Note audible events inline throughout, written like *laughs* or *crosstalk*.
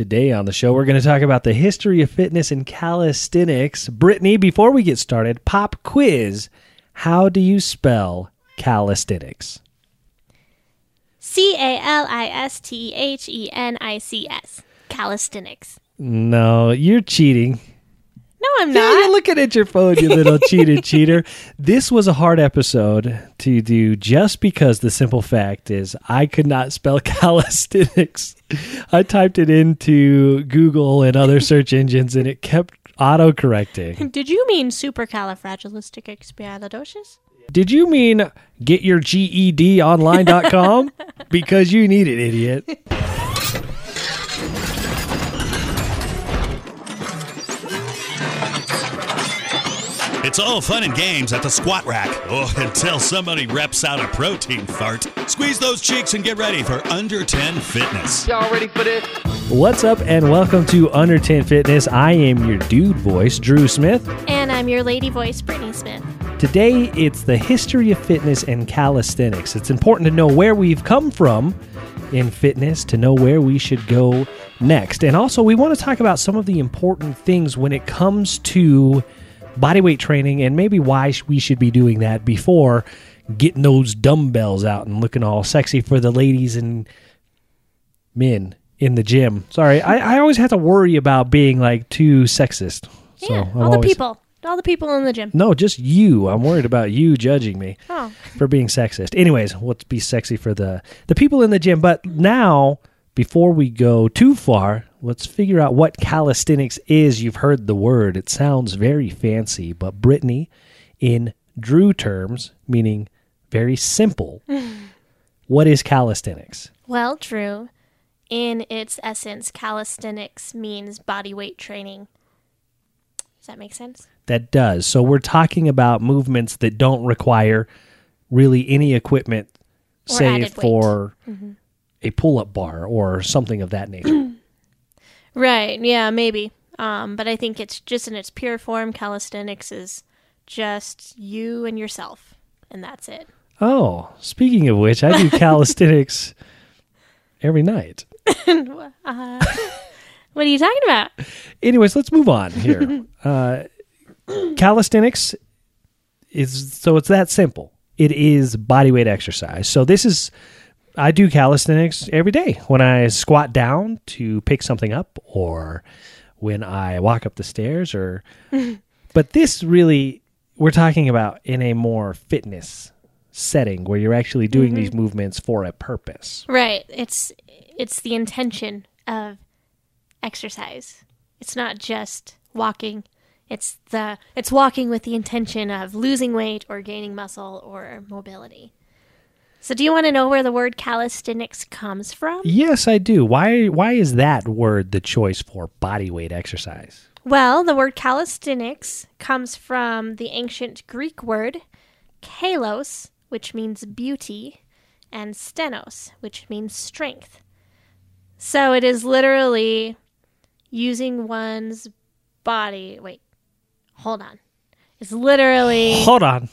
Today on the show, we're going to talk about the history of fitness and calisthenics. Brittany, before we get started, pop quiz. How do you spell calisthenics? C A L I S T H E N I C S. Calisthenics. No, you're cheating. No, I'm Yeah, not. you're looking at your phone, you little *laughs* cheated cheater. This was a hard episode to do just because the simple fact is I could not spell *laughs* calisthenics. I typed it into Google and other *laughs* search engines and it kept auto correcting. Did you mean supercalifragilisticexpialidocious? Did you mean get your GED online.com? because you need it, idiot. It's all fun and games at the squat rack. Oh, *laughs* until somebody reps out a protein fart. Squeeze those cheeks and get ready for Under 10 Fitness. Y'all ready for this? What's up and welcome to Under 10 Fitness. I am your dude voice, Drew Smith. And I'm your lady voice, Brittany Smith. Today, it's the history of fitness and calisthenics. It's important to know where we've come from in fitness to know where we should go next. And also, we want to talk about some of the important things when it comes to bodyweight training and maybe why we should be doing that before getting those dumbbells out and looking all sexy for the ladies and men in the gym. Sorry, I, I always have to worry about being like too sexist. So Yeah, I'm all the people. All the people in the gym. no, just you. I'm worried about you judging me Oh. for being sexist. Anyways, let's be sexy for the the people in the gym. But now, before we go too far, let's figure out what calisthenics is. You've heard the word. It sounds very fancy, but Brittany, in Drew terms, meaning very simple. *laughs* what is calisthenics? Well, Drew, in its essence, calisthenics means body weight training. Does that make sense? That does. So we're talking about movements that don't require really any equipment, Or save for mm-hmm. a pull-up bar or something of that nature. Right. Yeah, maybe. Um, but I think it's just in its pure form, calisthenics is just you and yourself, and that's it. oh, speaking of which, I do *laughs* calisthenics every night. Uh, *laughs* what are you talking about? Anyways, let's move on here. *laughs* uh, calisthenics is so it's that simple. It is body weight exercise. So this is I do calisthenics every day when I squat down to pick something up or when I walk up the stairs or *laughs* but this really we're talking about in a more fitness setting where you're actually doing these mm-hmm. movements for a purpose. Right. It's it's the intention of exercise. It's not just walking. It's the it's walking with the intention of losing weight or gaining muscle or mobility. So do you want to know where the word calisthenics comes from? Yes, I do. Why why is that word the choice for body weight exercise? Well, the word calisthenics comes from the ancient Greek word kalos, which means beauty, and sthenos, which means strength. So it is literally using one's body. Wait, hold on. It's literally Hold on.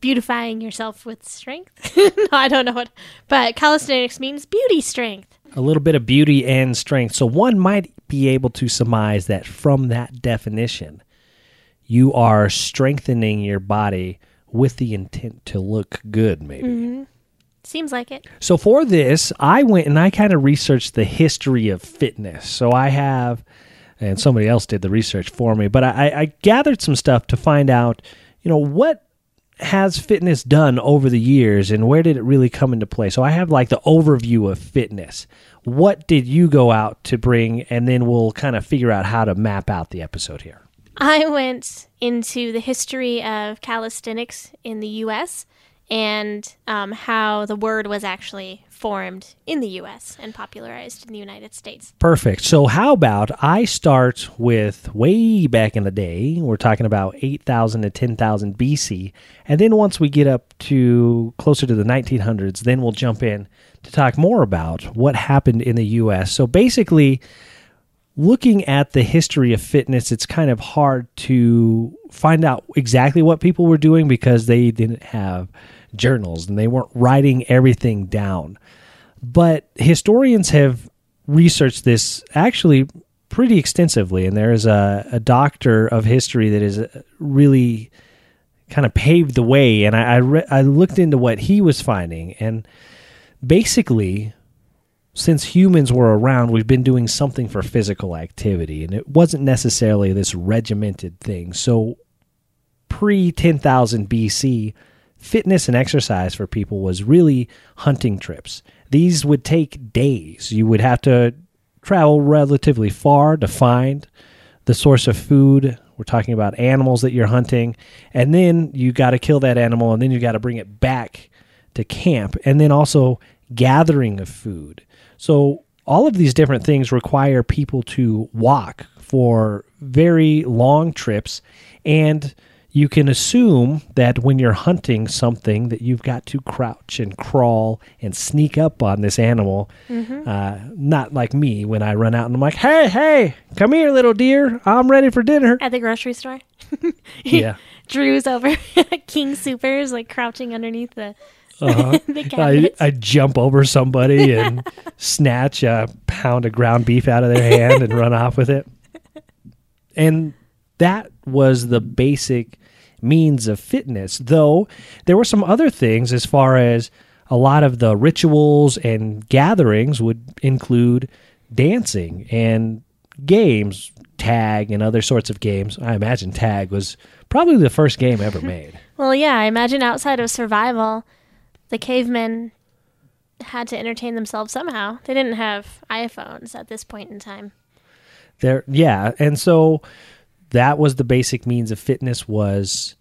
Beautifying yourself with strength. *laughs* no, I don't know what, but calisthenics means beauty strength. A little bit of beauty and strength. So one might be able to surmise that from that definition, you are strengthening your body with the intent to look good, maybe. Mm-hmm. Seems like it. So for this, I went and I kind of researched the history of fitness. So I have, and somebody else did the research for me, but I, I gathered some stuff to find out, you know, what has fitness done over the years and where did it really come into play? So I have like the overview of fitness. What did you go out to bring? And then we'll kind of figure out how to map out the episode here. I went into the history of calisthenics in the U.S. and um, how the word was actually formed in the U.S. and popularized in the United States. Perfect. So, how about I start with way back in the day? We're talking about 8,000 to 10,000 BC. And then once we get up to closer to the 1900s, then we'll jump in to talk more about what happened in the U.S. So, basically, looking at the history of fitness, it's kind of hard to find out exactly what people were doing because they didn't have journals and they weren't writing everything down. But historians have researched this actually pretty extensively, and there is a, a doctor of history that is uh, really kind of paved the way. And I I, re- I looked into what he was finding, and basically, since humans were around, we've been doing something for physical activity, and it wasn't necessarily this regimented thing. So, pre 10,000 BC, fitness and exercise for people was really hunting trips. These would take days. You would have to travel relatively far to find the source of food. We're talking about animals that you're hunting. And then you got to kill that animal and then you got to bring it back to camp. And then also gathering of food. So all of these different things require people to walk for very long trips and you can assume that when you're hunting something that you've got to crouch and crawl and sneak up on this animal uh, not like me when i run out and i'm like hey hey come here little deer i'm ready for dinner At the grocery store. *laughs* yeah Drew's over *laughs* King Supers, like crouching underneath the uh-huh. *laughs* I. I jump over somebody and snatch a pound of ground beef out of their hand and run off with it. And that was the basic means of fitness, though there were some other things as far as a lot of the rituals and gatherings would include dancing and games, tag and other sorts of games. I imagine tag was probably the first game ever *laughs* made. Well, yeah, I imagine outside of survival, the cavemen had to entertain themselves somehow. They didn't have iPhones at this point in time. there yeah and so that was the basic means of fitness was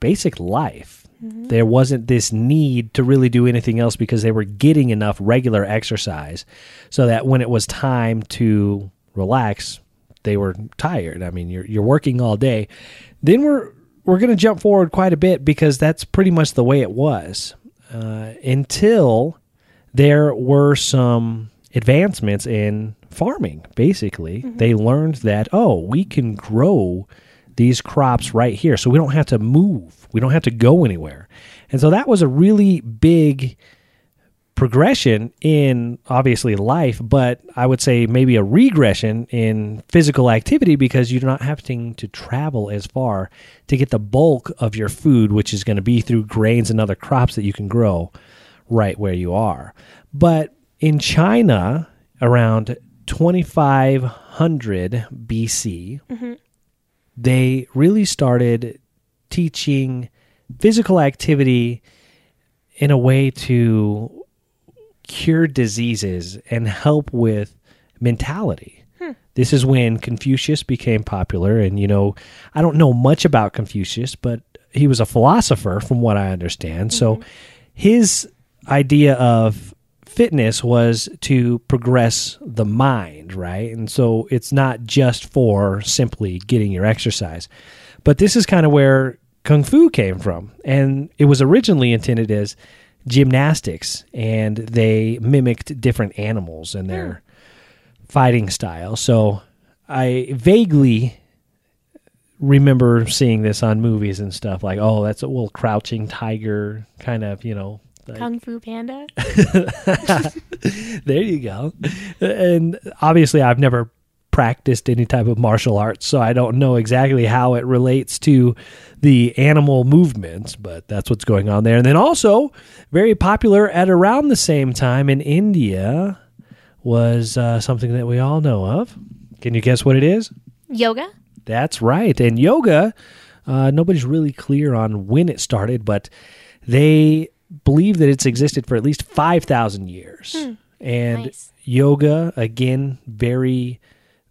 basic life. There wasn't this need to really do anything else because they were getting enough regular exercise so that when it was time to relax they were tired. I mean you're you're working all day. Then we're we're going to jump forward quite a bit because that's pretty much the way it was uh, until there were some advancements in farming basically. Mm-hmm. They learned that oh we can grow these crops right here so we don't have to move. We don't have to go anywhere. And so that was a really big progression in obviously life but i would say maybe a regression in physical activity because you're not having to travel as far to get the bulk of your food which is going to be through grains and other crops that you can grow right where you are. But in china around 2500 BC, mm-hmm. they really started teaching physical activity in a way to cure diseases and help with mentality. Hmm. This is when Confucius became popular. And, you know, I don't know much about Confucius, but he was a philosopher from what I understand. So mm-hmm. his idea of fitness was to progress the mind, right? And so it's not just for simply getting your exercise. But this is kind of where Kung Fu came from. And it was originally intended as gymnastics, and they mimicked different animals and their hmm. fighting style. So I vaguely remember seeing this on movies and stuff like, oh, that's a little crouching tiger kind of, you know, like- Kung Fu Panda. *laughs* there you go. And obviously, I've never practiced any type of martial arts, so I don't know exactly how it relates to the animal movements, but that's what's going on there. And then also, very popular at around the same time in India was uh, something that we all know of. Can you guess what it is? Yoga. That's right. And yoga, uh, nobody's really clear on when it started, but they believe that it's existed for at least 5,000 years. Hmm. And Nice. yoga, again, very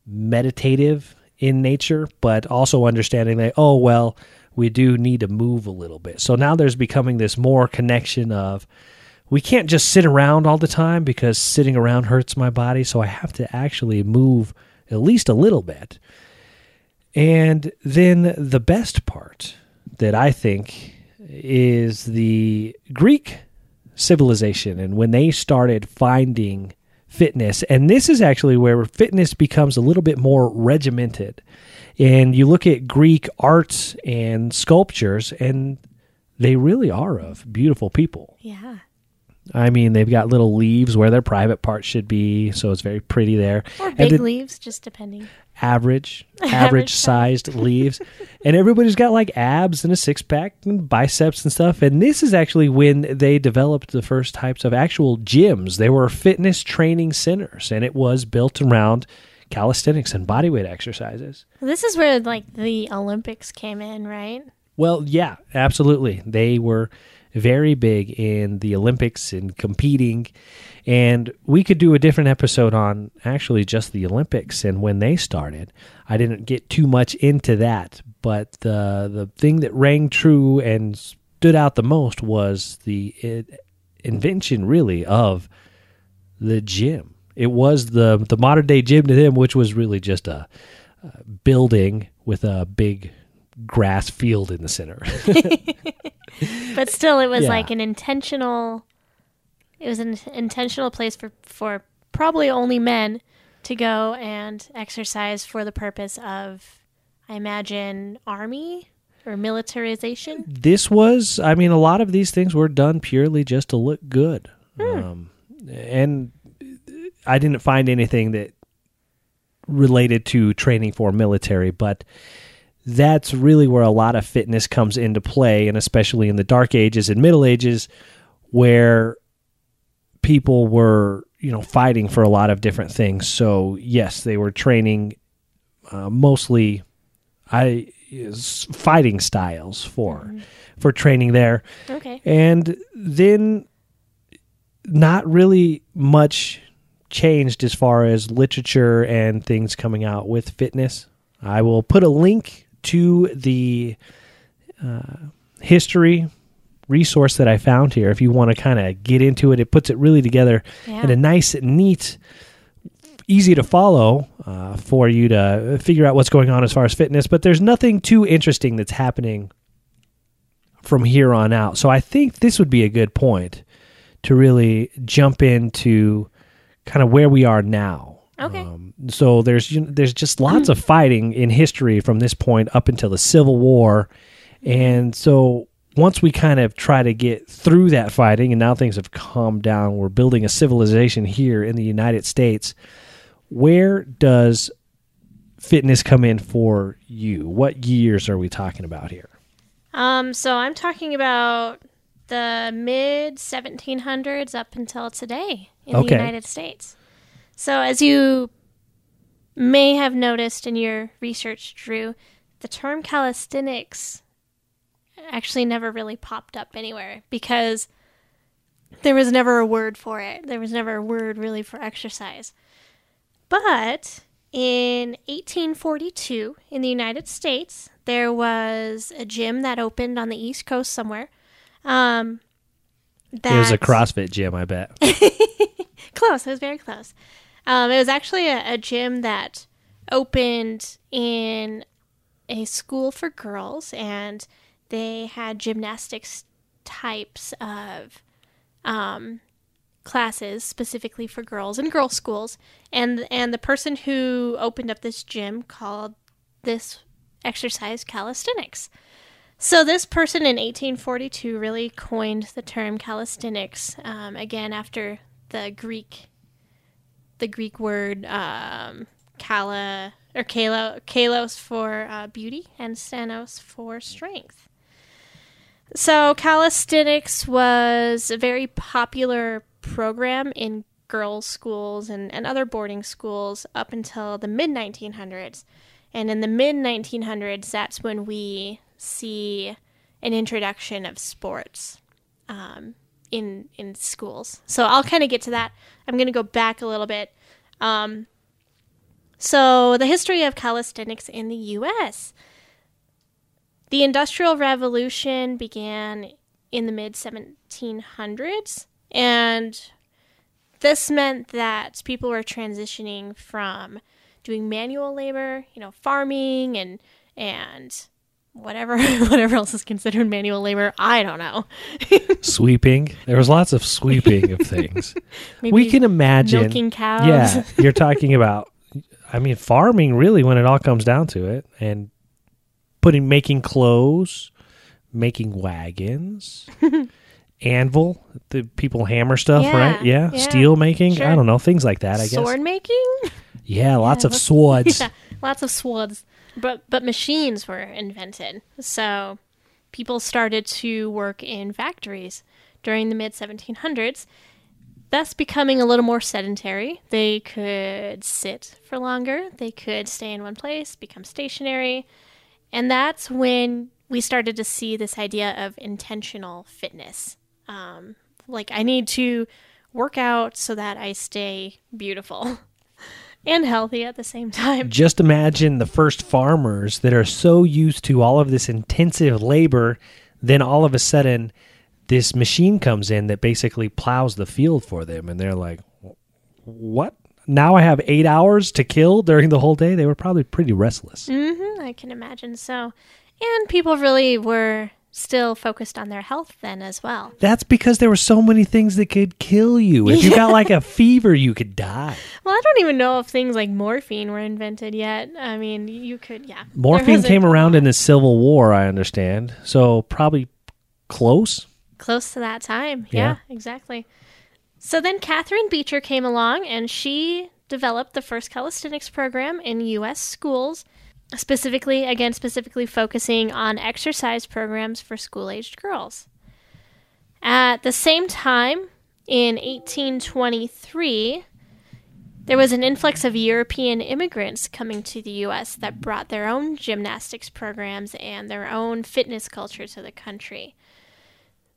meditative in nature, but also understanding that, oh, well, we do need to move a little bit. So now there's becoming this more connection of we can't just sit around all the time because sitting around hurts my body. So I have to actually move at least a little bit. And then the best part that I think is the Greek civilization and when they started finding fitness. And this is actually where fitness becomes a little bit more regimented. And you look at Greek arts and sculptures, and they really are of beautiful people. Yeah. I mean, they've got little leaves where their private parts should be, so it's very pretty there. Or big it- leaves, just depending. average, *laughs* average, average sized *laughs* leaves. And everybody's got like abs and a six pack and biceps and stuff. And this is actually when they developed the first types of actual gyms. They were fitness training centers, and it was built around calisthenics and bodyweight exercises. This is where like the Olympics came in, right? Well, yeah, absolutely. They were very big in the Olympics and competing. And we could do a different episode on actually just the Olympics and when they started. I didn't get too much into that, but the the thing that rang true and stood out the most was the it, invention really of the gym. It was the the modern day gym to them, which was really just a, a building with a big grass field in the center. *laughs* But still, it was Yeah. like an intentional. It was an intentional place for for probably only men to go and exercise for the purpose of, I imagine, army or militarization. this was, I mean, a lot of these things were done purely just to look good. Um, and I didn't find anything that related to training for military, but that's really where a lot of fitness comes into play, and especially in the dark ages and middle ages, where people were, you know, fighting for a lot of different things. So yes, they were training uh, mostly, I fighting styles for for training there, Okay. and then not really much changed as far as literature and things coming out with fitness. I will put a link to the uh, history resource that I found here if you want to kind of get into it. It puts it really together Yeah. in a nice, neat, easy to follow uh, for you to figure out what's going on as far as fitness. But there's nothing too interesting that's happening from here on out. So I think this would be a good point to really jump into kind of where we are now. Okay. Um, so there's you know, there's just lots of fighting in history from this point up until the Civil War, and so once we kind of try to get through that fighting, and now things have calmed down, we're building a civilization here in the United States. Where does fitness come in for you? What years are we talking about here? Um, so I'm talking about the mid 1700s up until today in Okay. the United States. So as you may have noticed in your research, Drew, the term calisthenics actually never really popped up anywhere because there was never a word for it. There was never a word really for exercise. But in 1842 in the United States, there was a gym that opened on the East Coast somewhere. Um, that It was a CrossFit gym, I bet. *laughs* close. It was very close. Um, it was actually a, a gym that opened in a school for girls, and they had gymnastics types of um, classes specifically for girls in girls' schools. And and the person who opened up this gym called this exercise calisthenics. So this person in 1842 really coined the term calisthenics. Um, again, after the Greek, the Greek word um, kala or kalo, kalos for uh, beauty and sthenos for strength. So calisthenics was a very popular program in girls' schools and, and other boarding schools up until the mid 1900s. And in the mid 1900s, that's when we see an introduction of sports um, in in schools. So I'll kind of get to that. I'm going to go back a little bit. Um, so the history of calisthenics in the U.S. The Industrial Revolution began in the mid 1700s, and this meant that people were transitioning from doing manual labor, you know, farming and and whatever *laughs* whatever else is considered manual labor. I don't know. *laughs* sweeping. There was lots of sweeping of things. *laughs* Maybe we can imagine. milking cows. Yeah, you're talking about. I mean, farming really, when it all comes down to it, and putting, making clothes, making wagons, anvil. The people hammer stuff, Yeah, right? Yeah. yeah, Steel making. I don't know things like that. I guess. Sword making? Yeah, lots Yeah, of swords. yeah, lots of swords. But but machines were invented. So people started to work in factories during the mid 1700s, thus becoming a little more sedentary. They could sit for longer, they could stay in one place, become stationary. And that's when we started to see this idea of intentional fitness. Um, like, I need to work out so that I stay beautiful *laughs* and healthy at the same time. *laughs* Just imagine the first farmers that are so used to all of this intensive labor, then all of a sudden this machine comes in that basically plows the field for them and they're like, "What? Now I have 8 hours to kill during the whole day?" They were probably pretty restless. hmm I can imagine so. And people really were still focused on their health then as well. That's because there were so many things that could kill you. If you got like a *laughs* fever, you could die. Well, I don't even know if things like morphine were invented yet. I mean, you could, yeah. Morphine came around in the Civil War, I understand. So probably close. close to that time. Yeah. Yeah, exactly. So then Catherine Beecher came along and she developed the first calisthenics program in U.S. schools, specifically, again, specifically focusing on exercise programs for school aged girls. At the same time, in 1823, there was an influx of European immigrants coming to the U.S. that brought their own gymnastics programs and their own fitness culture to the country.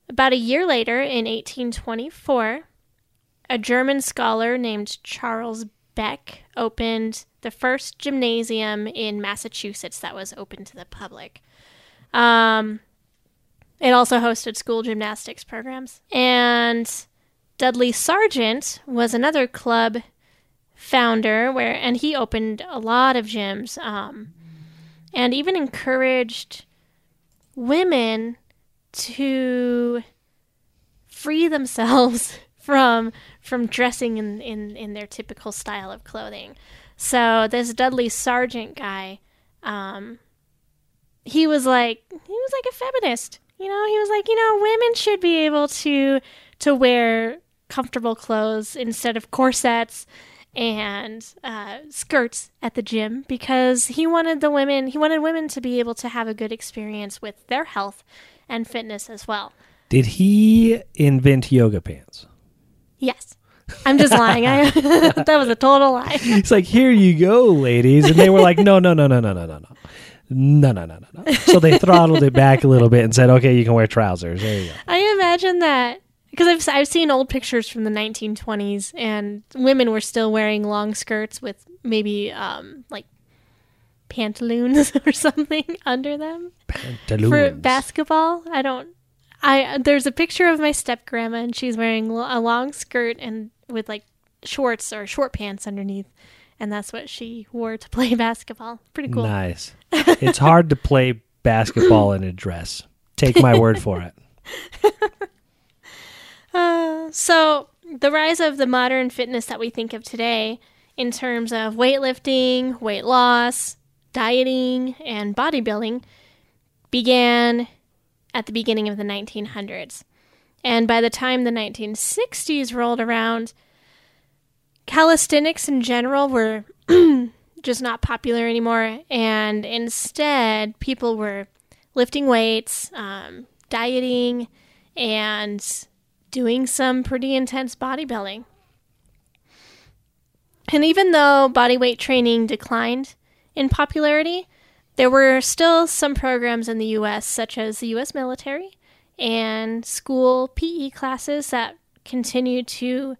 About a year later, in 1824, a German scholar named Charles Beck opened the first gymnasium in Massachusetts that was open to the public. Um, it also hosted school gymnastics programs. And Dudley Sargent was another club founder where and he opened a lot of gyms um, and even encouraged women to free themselves *laughs* from from dressing in, in, in their typical style of clothing. So this Dudley Sargent guy, um, he was like he was like a feminist. You know, he was like, you know, women should be able to to wear comfortable clothes instead of corsets and uh, skirts at the gym because he wanted the women he wanted women to be able to have a good experience with their health and fitness as well. Did he invent yoga pants? Yes. I'm just lying. I, *laughs* that was a total lie. It's like, here you go, ladies. And they were like, no, no, no, no, no, no, no, no. No, no, no, no, no. So they throttled it back a little bit and said, okay, you can wear trousers. There you go. I imagine that because I've I've seen old pictures from the 1920s and women were still wearing long skirts with maybe um like pantaloons *laughs* or something under them for basketball. I don't I there's a picture of my step grandma and she's wearing a long skirt and with like shorts or short pants underneath and that's what she wore to *laughs* play basketball. Pretty cool. Nice. *laughs* It's hard to play basketball in a dress. Take my word for it. *laughs* Uh, so, the rise of the modern fitness that we think of today in terms of weightlifting, weight loss, dieting, and bodybuilding began at the beginning of the 1900s. And by the time the 1960s rolled around, calisthenics in general were *clears throat* just not popular anymore. And instead, people were lifting weights, um, dieting, and doing some pretty intense bodybuilding. And even though bodyweight training declined in popularity, there were still some programs in the US, such as the US military and school PE classes, that continued to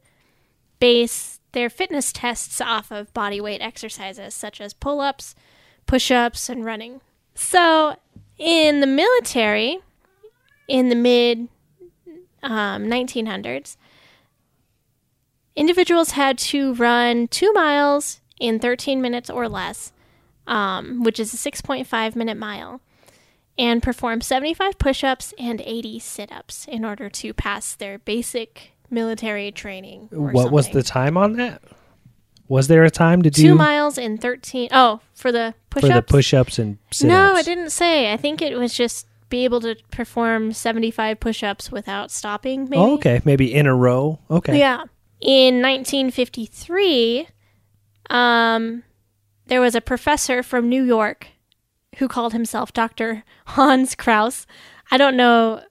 base their fitness tests off of body weight exercises, such as pull ups, push ups, and running. So, in the military, in the mid um, 1900s, individuals had to run two miles in 13 minutes or less, um, which is a 6.5 minute mile, and perform 75 push ups and 80 sit ups in order to pass their basic military training. What was the time on that? Was there a time to do Two miles in 13. Oh, for the push ups? for ups? the push ups and sit No, it didn't say. I think it was just be able to perform 75 push-ups without stopping maybe. Oh, okay. Maybe in a row. Okay. Yeah. In 1953, um, there was a professor from New York who called himself Dr. Hans Kraus. I don't know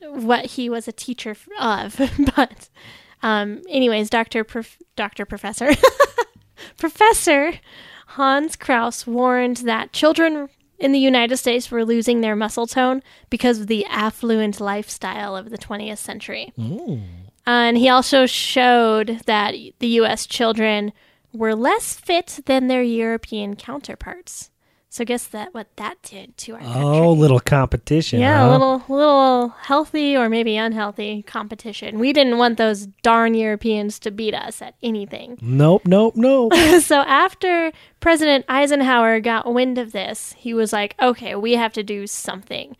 what he was a teacher of, *laughs* but um, anyways, Dr. Prof- Dr. Professor *laughs* Professor Hans Kraus warned that children in the United States were losing their muscle tone because of the affluent lifestyle of the 20th century. And he also showed that the US children were less fit than their European counterparts. So guess that what that did to our country. Oh, little competition. Yeah, huh? a little little healthy or maybe unhealthy competition. We didn't want those darn Europeans to beat us at anything. Nope, nope, nope. *laughs* so after President Eisenhower got wind of this, he was like, "Okay, we have to do something."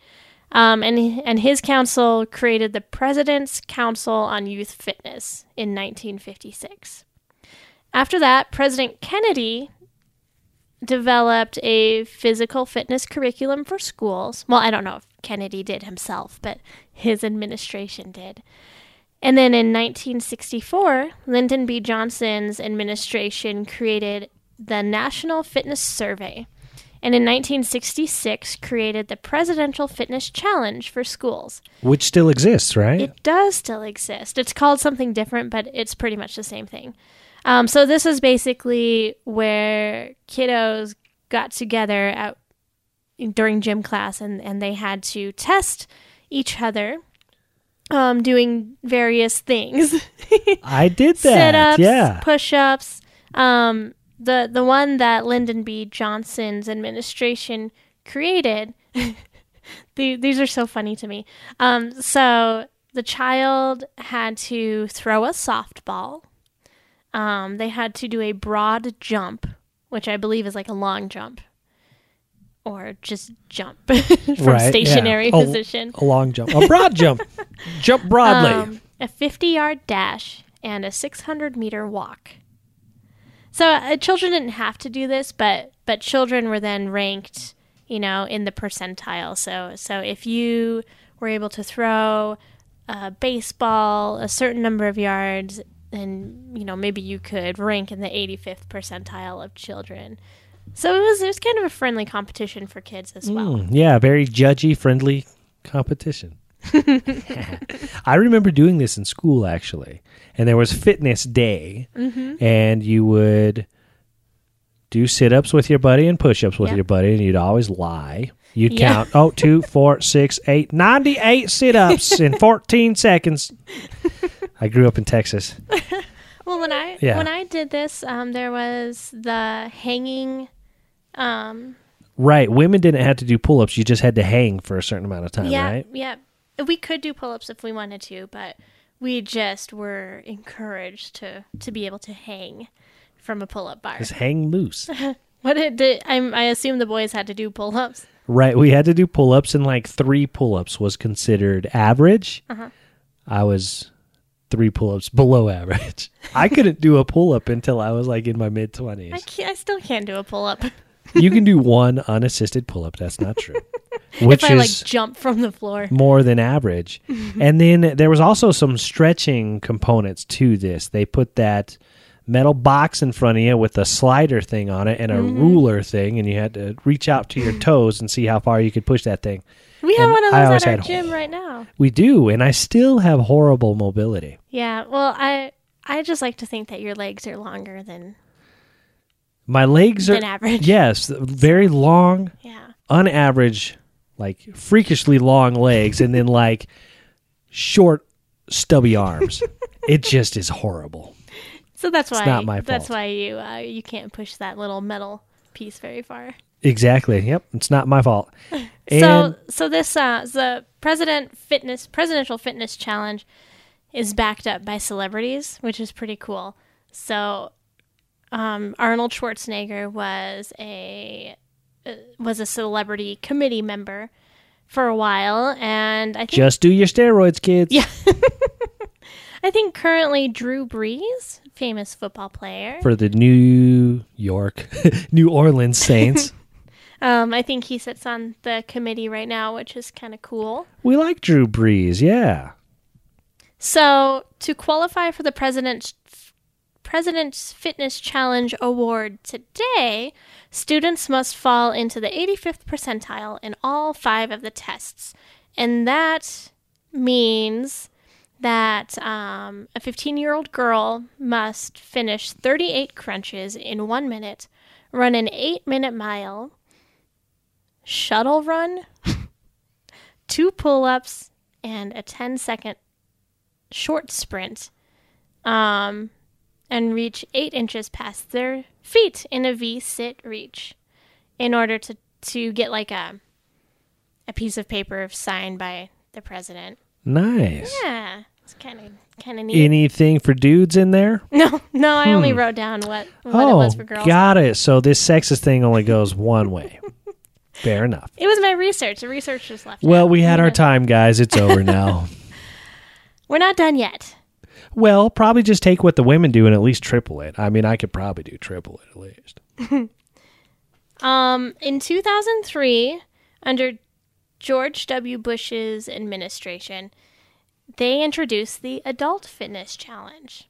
Um, and and his council created the President's Council on Youth Fitness in 1956. After that, President Kennedy developed a physical fitness curriculum for schools. Well, I don't know if Kennedy did himself, but his administration did. And then in 1964, Lyndon B. Johnson's administration created the National Fitness Survey. And in 1966, created the Presidential Fitness Challenge for schools. Which still exists, right? It does still exist. It's called something different, but it's pretty much the same thing. Um, so this is basically where kiddos got together at, during gym class, and, and they had to test each other, um, doing various things. *laughs* I did that. Sit ups, yeah. push ups. Um, the the one that Lyndon B. Johnson's administration created. *laughs* the, these are so funny to me. Um, so the child had to throw a softball. Um, they had to do a broad jump, which I believe is like a long jump, or just jump *laughs* from Right, yeah. stationary A- position. A long jump. A broad jump. *laughs* Jump broadly. Um, a 50 yard dash and a 600 meter walk. So uh, children didn't have to do this, but but children were then ranked, you know, in the percentile. So so if you were able to throw a baseball a certain number of yards, then you know maybe you could rank in the 85th percentile of children. So it was it was kind of a friendly competition for kids as well. Mm, yeah, very judgy, friendly competition. *laughs* *laughs* I remember doing this in school actually, and there was fitness day, Mm-hmm. and you would do sit-ups with your buddy and push-ups with Yep. your buddy, and you'd always lie. You'd Yeah. count oh two four six eight ninety eight sit-ups in *laughs* fourteen seconds. I grew up in Texas. *laughs* Well, when I Yeah. when I did this, um, there was the hanging. Um, Right, women didn't have to do pull-ups; you just had to hang for a certain amount of time, yeah, right? yeah. We could do pull-ups if we wanted to, but we just were encouraged to to be able to hang from a pull-up bar. Just hang loose. *laughs* What it did, I'm, I assume the boys had to do pull-ups. Right. We had to do pull ups, and like three pull ups was considered average. Uh-huh. I was three pull ups below average. I couldn't do a pull up until I was like in my mid I 20s. can't, I still can't do a pull-up. You can do one unassisted pull up. That's not true. *laughs* Which if I like jump from the floor. more than average. *laughs* and then there was also some stretching components to this. They put that metal box in front of you with a slider thing on it and a Mm-hmm. ruler thing, and you had to reach out to your toes and see how far you could push that thing. We have And one of those at our had- gym right now. We do, and I still have horrible mobility. Yeah. Well, I I just like to think that your legs are longer than My legs are than average. yes, very long, Yeah. unaverage, like freakishly long legs, and then like short, stubby arms. *laughs* it just is horrible. So that's It's why not my fault. that's why you uh, you can't push that little metal piece very far. Exactly. Yep, it's not my fault. *laughs* And so so this uh the president fitness presidential fitness challenge is backed up by celebrities, which is pretty cool. So um, Arnold Schwarzenegger was a uh, was a celebrity committee member for a while, and I think just do your steroids, kids. Yeah. *laughs* I think currently Drew Brees, famous football player, For the New York, *laughs* New Orleans Saints. Um, I think he sits on the committee right now, which is kind of cool. We like Drew Brees, yeah. So, to qualify for the president's President's Fitness Challenge Award today, students must fall into the 85th percentile in all five of the tests. And that means that um, a 15 year old girl must finish 38 crunches in one minute, run an eight minute mile, shuttle run, *laughs* two pull ups, and a 10 second short sprint. Um, and reach eight inches past their feet in a V sit reach in order to, to get like a a piece of paper signed by the president. Nice. Yeah. It's kind of kind of neat. Anything for dudes in there? *laughs* no, no, I only wrote down what what it oh, was for girls. got it. So this sexist thing only goes one way. Fair enough. It was my research. The research just left. Well, out. we had our time, guys. It's over *laughs* now. We're not done yet. well, probably just take what the women do and at least triple it. I mean, I could probably do triple it at least. *laughs* Um, in 2003, under George W. Bush's administration, they introduced the Adult Fitness Challenge.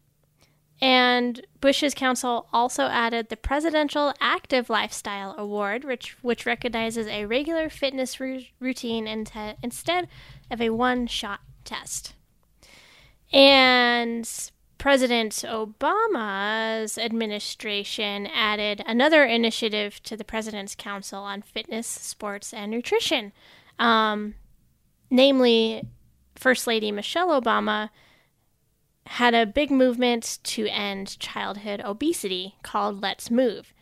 And Bush's council also added the Presidential Active Lifestyle Award, which, which recognizes a regular fitness routine inte- instead of a one shot test. And President Obama's administration added another initiative to the President's Council on Fitness, Sports, and Nutrition. Um, namely, First Lady Michelle Obama had a big movement to end childhood obesity called Let's Move.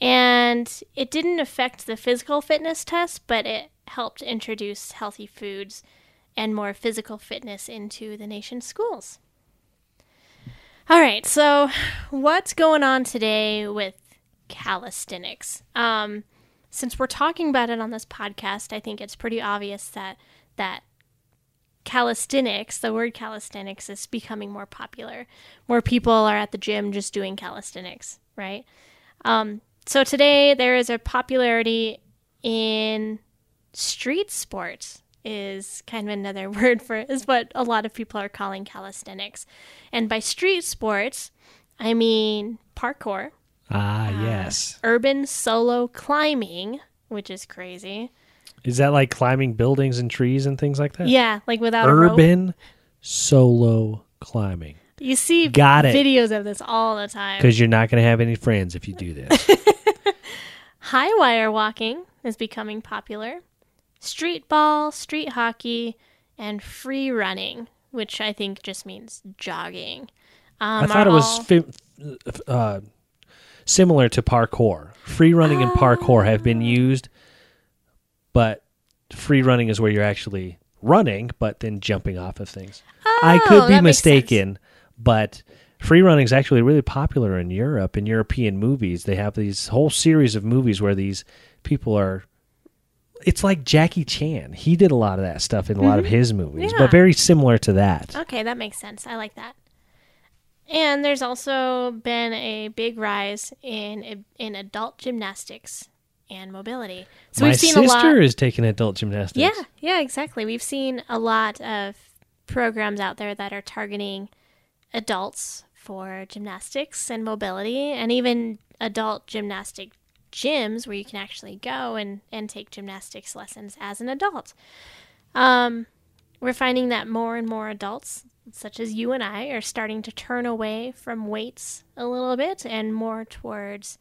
And it didn't affect the physical fitness test, but it helped introduce healthy foods and more physical fitness into the nation's schools. All right, so what's going on today with calisthenics? Um, since we're talking about it on this podcast, I think it's pretty obvious that that calisthenics, the word calisthenics, is becoming more popular. More people are at the gym just doing calisthenics, right? Um, so today there is a popularity in street sports is kind of another *laughs* word for is what a lot of people are calling calisthenics. And by street sports, I mean parkour, Ah, yes. urban solo climbing, which is crazy. Is that like climbing buildings and trees and things like that? Yeah, like without. Urban solo climbing. You see Got it. videos of this all the time. Because you're not going to have any friends if you do this. *laughs* High wire walking is becoming popular. Street ball, street hockey, and free running, which I think just means jogging. Um, I thought it was all- fi- uh, similar to parkour. Free running and parkour have been used, but free running is where you're actually running, but then jumping off of things. I Oh, could be that makes sense. mistaken, but free running is actually really popular in Europe. In European movies, they have these whole series of movies where these people are. It's like Jackie Chan. He did a lot of that stuff in a lot of mm-hmm. his movies, Yeah. but very similar to that. Okay, that makes sense. I like that. And there's also been a big rise in in adult gymnastics and mobility. So My we've seen a lot. sister is taking adult gymnastics. Yeah, yeah, exactly. We've seen a lot of programs out there that are targeting adults for gymnastics and mobility, and even adult gymnastic gyms where you can actually go and, and take gymnastics lessons as an adult. Um, we're finding that more and more adults, such as you and I, are starting to turn away from weights a little bit and more towards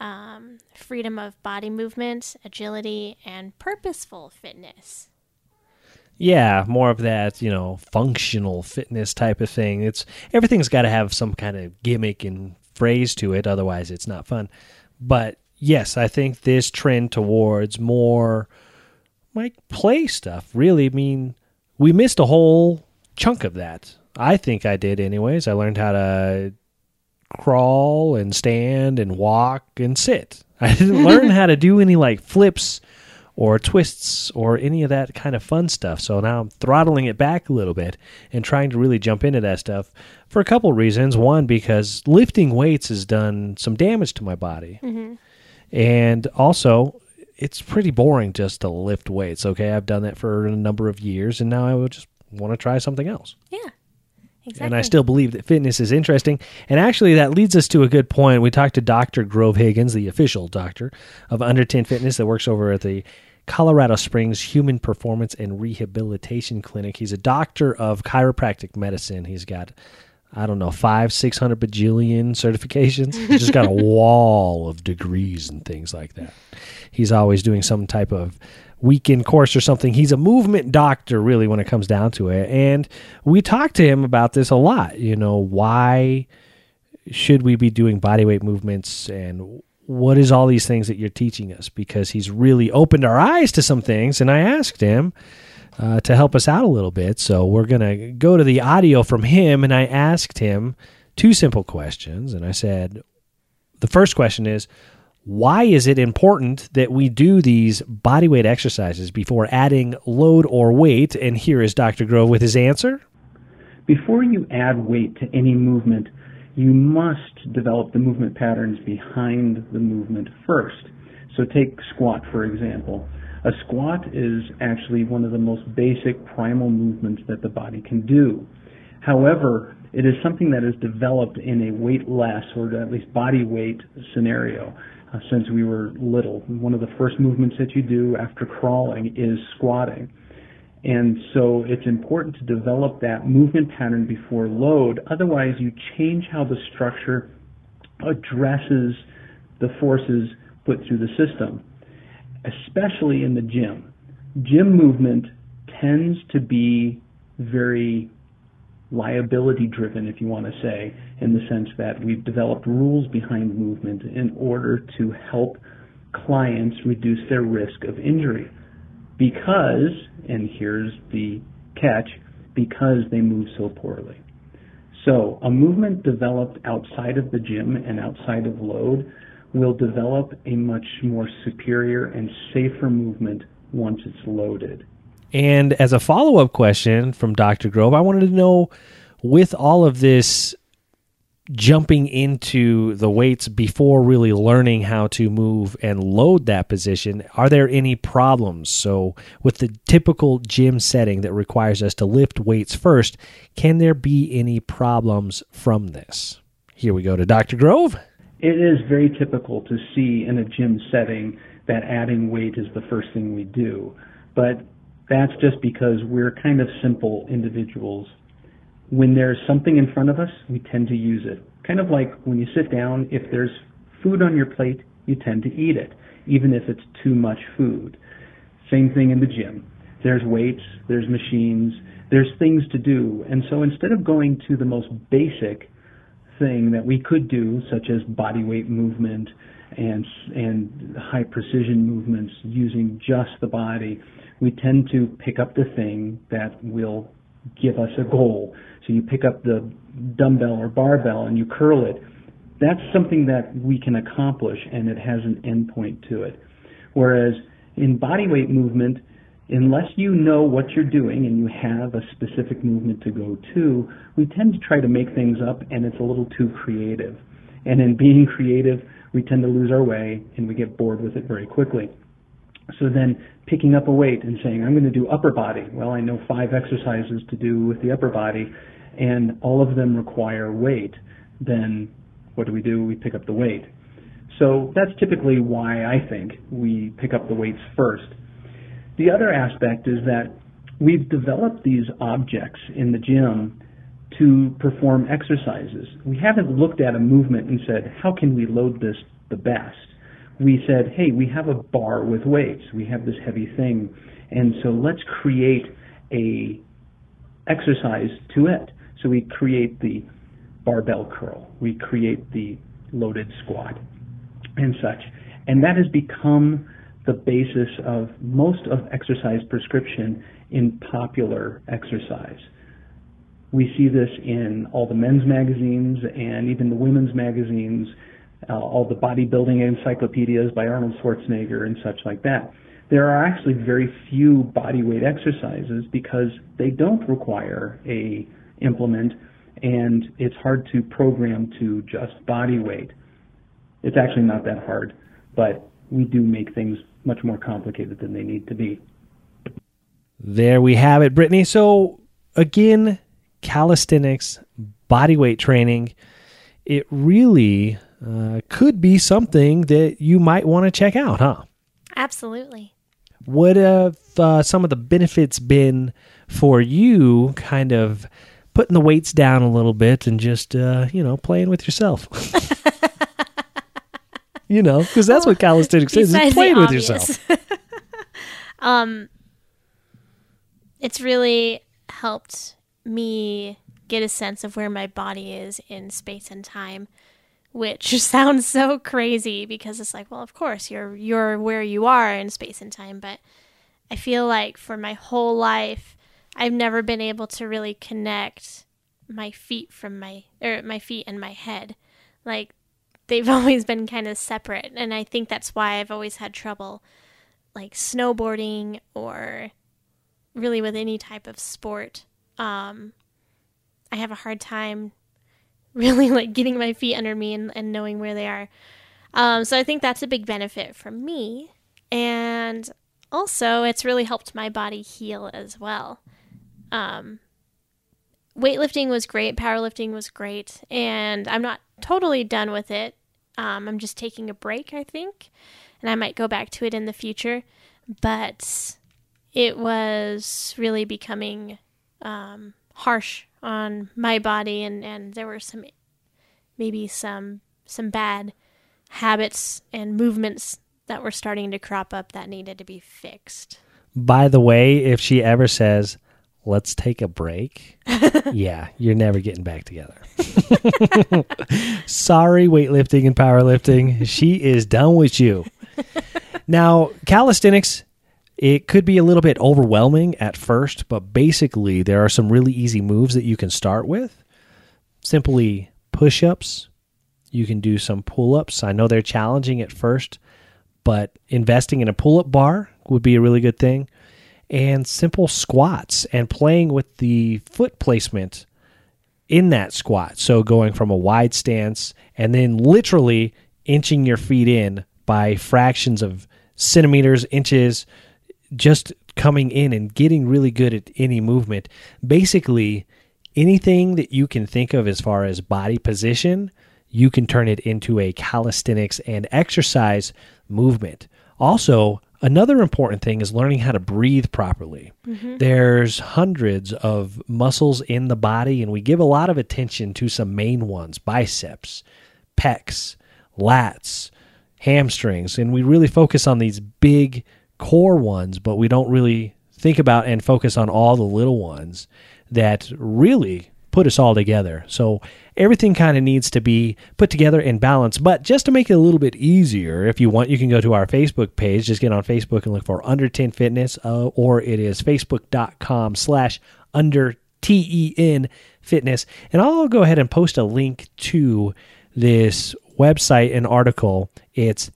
um, freedom of body movement, agility, and purposeful fitness. Yeah, more of that, you know, functional fitness type of thing. It's everything's got to have some kind of gimmick and phrase to it, otherwise it's not fun. But yes, I think this trend towards more like play stuff really I mean we missed a whole chunk of that. I think I did anyways. I learned how to crawl and stand and walk and sit. *laughs* I didn't learn how to do any like flips or twists or any of that kind of fun stuff. So now I'm throttling it back a little bit and trying to really jump into that stuff for a couple reasons. One, because lifting weights has done some damage to my body. Mm-hmm. And also, it's pretty boring just to lift weights. Okay, I've done that for a number of years, and now I would just want to try something else. Yeah. Exactly. And I still believe that fitness is interesting. And actually, that leads us to a good point. We talked to Dr. Grove Higgins, the official doctor of Under 10 Fitness that works over at the Colorado Springs Human Performance and Rehabilitation Clinic. He's a doctor of chiropractic medicine. He's got, I don't know, five, 600 bajillion certifications. He's just got a *laughs* wall of degrees and things like that. He's always doing some type of weekend course or something. He's a movement doctor, really, when it comes down to it. And we talked to him about this a lot. You know, why should we be doing bodyweight movements and what is all these things that you're teaching us? Because he's really opened our eyes to some things. And I asked him uh, to help us out a little bit. So we're going to go to the audio from him. And I asked him two simple questions. And I said, the first question is, why is it important that we do these bodyweight exercises before adding load or weight? And here is Dr. Grove with his answer. Before you add weight to any movement, you must develop the movement patterns behind the movement first. So take squat, for example. A squat is actually one of the most basic primal movements that the body can do. However, it is something that is developed in a weightless or at least body weight scenario Uh, since we were little. One of the first movements that you do after crawling is squatting. And so it's important to develop that movement pattern before load. Otherwise, you change how the structure addresses the forces put through the system, especially in the gym. Gym movement tends to be very liability driven, if you want to say, in the sense that we've developed rules behind movement in order to help clients reduce their risk of injury because, and here's the catch, because they move so poorly. So a movement developed outside of the gym and outside of load will develop a much more superior and safer movement once it's loaded. And as a follow up question from Dr. Grove, I wanted to know with all of this jumping into the weights before really learning how to move and load that position, are there any problems? So, with the typical gym setting that requires us to lift weights first, can there be any problems from this? Here we go to Dr. Grove. It is very typical to see in a gym setting that adding weight is the first thing we do. But that's just because we're kind of simple individuals when there's something in front of us, we tend to use it. Kind of like when you sit down, if there's food on your plate, you tend to eat it, even if it's too much food. Same thing in the gym. There's weights, there's machines, there's things to do. And so instead of going to the most basic thing that we could do, such as body weight movement and, and high precision movements using just the body, we tend to pick up the thing that will give us a goal. So you pick up the dumbbell or barbell and you curl it. That's something that we can accomplish and it has an endpoint to it. Whereas in body weight movement, unless you know what you're doing and you have a specific movement to go to, we tend to try to make things up and it's a little too creative. And in being creative, we tend to lose our way and we get bored with it very quickly. So then picking up a weight and saying, I'm going to do upper body. Well, I know five exercises to do with the upper body and all of them require weight. Then what do we do? We pick up the weight. So that's typically why I think we pick up the weights first. The other aspect is that we've developed these objects in the gym to perform exercises. We haven't looked at a movement and said, how can we load this the best? we said, hey, we have a bar with weights. We have this heavy thing. And so let's create a exercise to it. So we create the barbell curl. We create the loaded squat and such. And that has become the basis of most of exercise prescription in popular exercise. We see this in all the men's magazines and even the women's magazines uh, all the bodybuilding encyclopedias by Arnold Schwarzenegger and such like that. There are actually very few bodyweight exercises because they don't require a implement and it's hard to program to just body weight. It's actually not that hard, but we do make things much more complicated than they need to be. There we have it, Brittany. So, again, calisthenics, body weight training, it really uh, could be something that you might want to check out, huh? Absolutely. What have uh, some of the benefits been for you, kind of putting the weights down a little bit and just, uh, you know, playing with yourself? *laughs* you know, because that's what calisthenics is, is playing with yourself. *laughs* um, it's really helped me get a sense of where my body is in space and time, which *laughs* sounds so crazy because it's like, well, of course you're you're where you are in space and time, but I feel like for my whole life, I've never been able to really connect my feet from my or my feet and my head. Like they've *laughs* always been kind of separate, and I think that's why I've always had trouble like snowboarding or really with any type of sport. Um, I have a hard time *laughs* really like getting my feet under me and, and knowing where they are. Um, so I think that's a big benefit for me. And also, it's really helped my body heal as well. Um, weightlifting was great, powerlifting was great, and I'm not totally done with it. Um, I'm just taking a break, I think, and I might go back to it in the future. But it was really becoming um, harsh on my body, and, and there were some maybe some some bad habits and movements that were starting to crop up that needed to be fixed. By the way, if she ever says, let's take a break, *laughs* yeah, you're never getting back together. *laughs* Sorry, weightlifting and powerlifting. She is done with you. *laughs* Now, calisthenics, it could be a little bit overwhelming at first, but basically, there are some really easy moves that you can start with. Simply push ups. You can do some pull ups. I know they're challenging at first, but investing in a pull up bar would be a really good thing. And simple squats and playing with the foot placement in that squat. So going from a wide stance and then literally inching your feet in by fractions of centimeters, inches, just coming in and getting really good at any movement. Basically, anything that you can think of as far as body position, you can turn it into a calisthenics and exercise movement. Also, another important thing is learning how to breathe properly. Mm-hmm. There's hundreds of muscles in the body, and we give a lot of attention to some main ones biceps, pecs, lats, hamstrings, and we really focus on these big core ones, but we don't really think about and focus on all the little ones that really put us all together. So everything kind of needs to be put together in balance. But just to make it a little bit easier, if you want, you can go to our Facebook page. Just get on Facebook and look for Under 10 Fitness, uh, or it is facebook.com slash under T-E-N Fitness. And I'll go ahead and post a link to this website and article. It's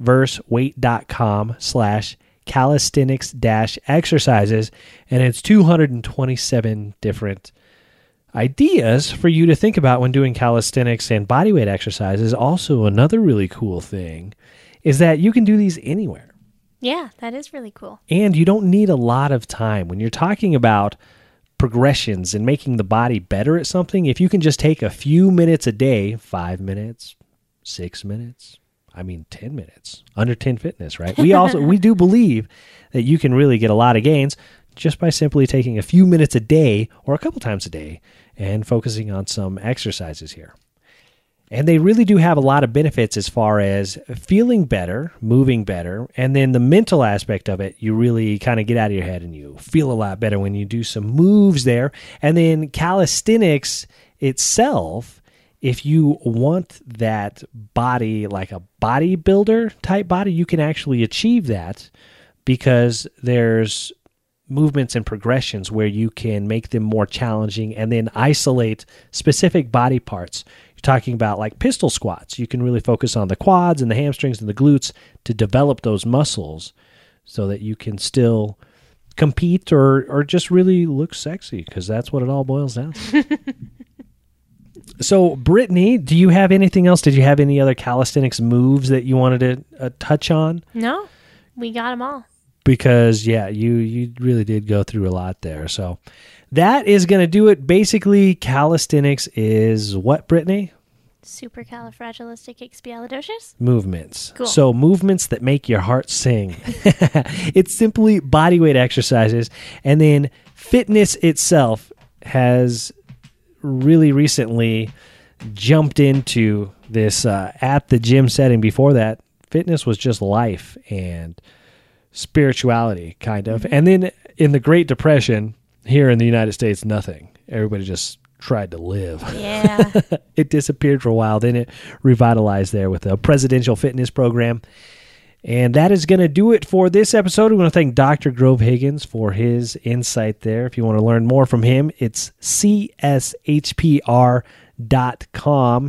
manverseweight.com slash calisthenics dash exercises. And it's 227 different ideas for you to think about when doing calisthenics and bodyweight exercises. Also, another really cool thing is that you can do these anywhere. Yeah, that is really cool. And you don't need a lot of time. When you're talking about progressions and making the body better at something, if you can just take a few minutes a day, five minutes, six minutes, I mean 10 minutes, under 10 fitness, right? We also, we do believe that you can really get a lot of gains just by simply taking a few minutes a day or a couple times a day and focusing on some exercises here. And they really do have a lot of benefits as far as feeling better, moving better, and then the mental aspect of it. You really kind of get out of your head and you feel a lot better when you do some moves there. And then calisthenics itself, if you want that body like a bodybuilder type body, you can actually achieve that because there's movements and progressions where you can make them more challenging and then isolate specific body parts. You're talking about like pistol squats. You can really focus on the quads and the hamstrings and the glutes to develop those muscles so that you can still compete or or just really look sexy because that's what it all boils down to. *laughs* so, Brittany, do you have anything else? Did you have any other calisthenics moves that you wanted to uh, touch on? No? We got them all. because yeah, you you really did go through a lot there. So that is going to do it. Basically, calisthenics is what Brittany Supercalifragilisticexpialidocious. movements. Cool. So movements that make your heart sing. *laughs* it's simply body weight exercises, and then fitness itself has really recently jumped into this uh, at the gym setting. Before that, fitness was just life and spirituality, kind of. And then in the Great Depression, here in the United States, nothing. Everybody just tried to live. Yeah. *laughs* it disappeared for a while. Then it revitalized there with a presidential fitness program. And that is going to do it for this episode. We want to thank Dr. Grove Higgins for his insight there. If you want to learn more from him, it's cshpr.com.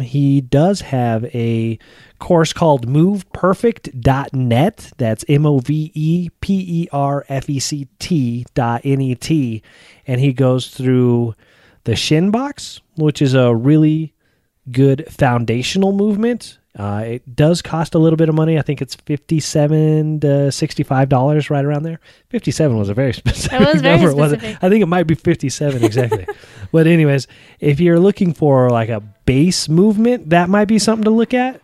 He does have a course called moveperfect.net. That's M O V E P E R F E C T dot N E T. And he goes through the shin box, which is a really good foundational movement. Uh, it does cost a little bit of money. I think it's fifty-seven to sixty-five dollars, right around there. Fifty-seven was a very *laughs* specific was very number. wasn't specific. I think it might be fifty-seven exactly. *laughs* but anyways, if you're looking for like a base movement, that might be something to look at.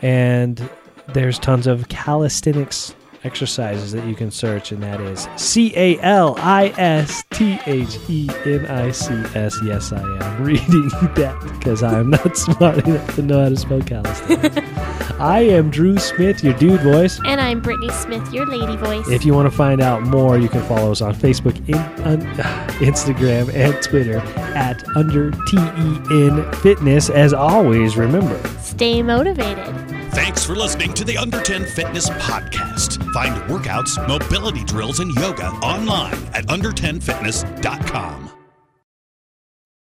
And there's tons of calisthenics exercises that you can search, and that is C A L I S T H E N I C S. Yes, I am *laughs* reading that because I am not *laughs* smart enough to know how to spell calisthenics. *laughs* I am Drew Smith, your dude voice. and I'm Brittany Smith, your lady voice. If you want to find out more, you can follow us on Facebook, in, on, *sighs* Instagram, and Twitter at under TEN Fitness. As always, remember. Stay motivated. Thanks for listening to the Under 10 Fitness Podcast. Find workouts, mobility drills, and yoga online at under10fitness.com.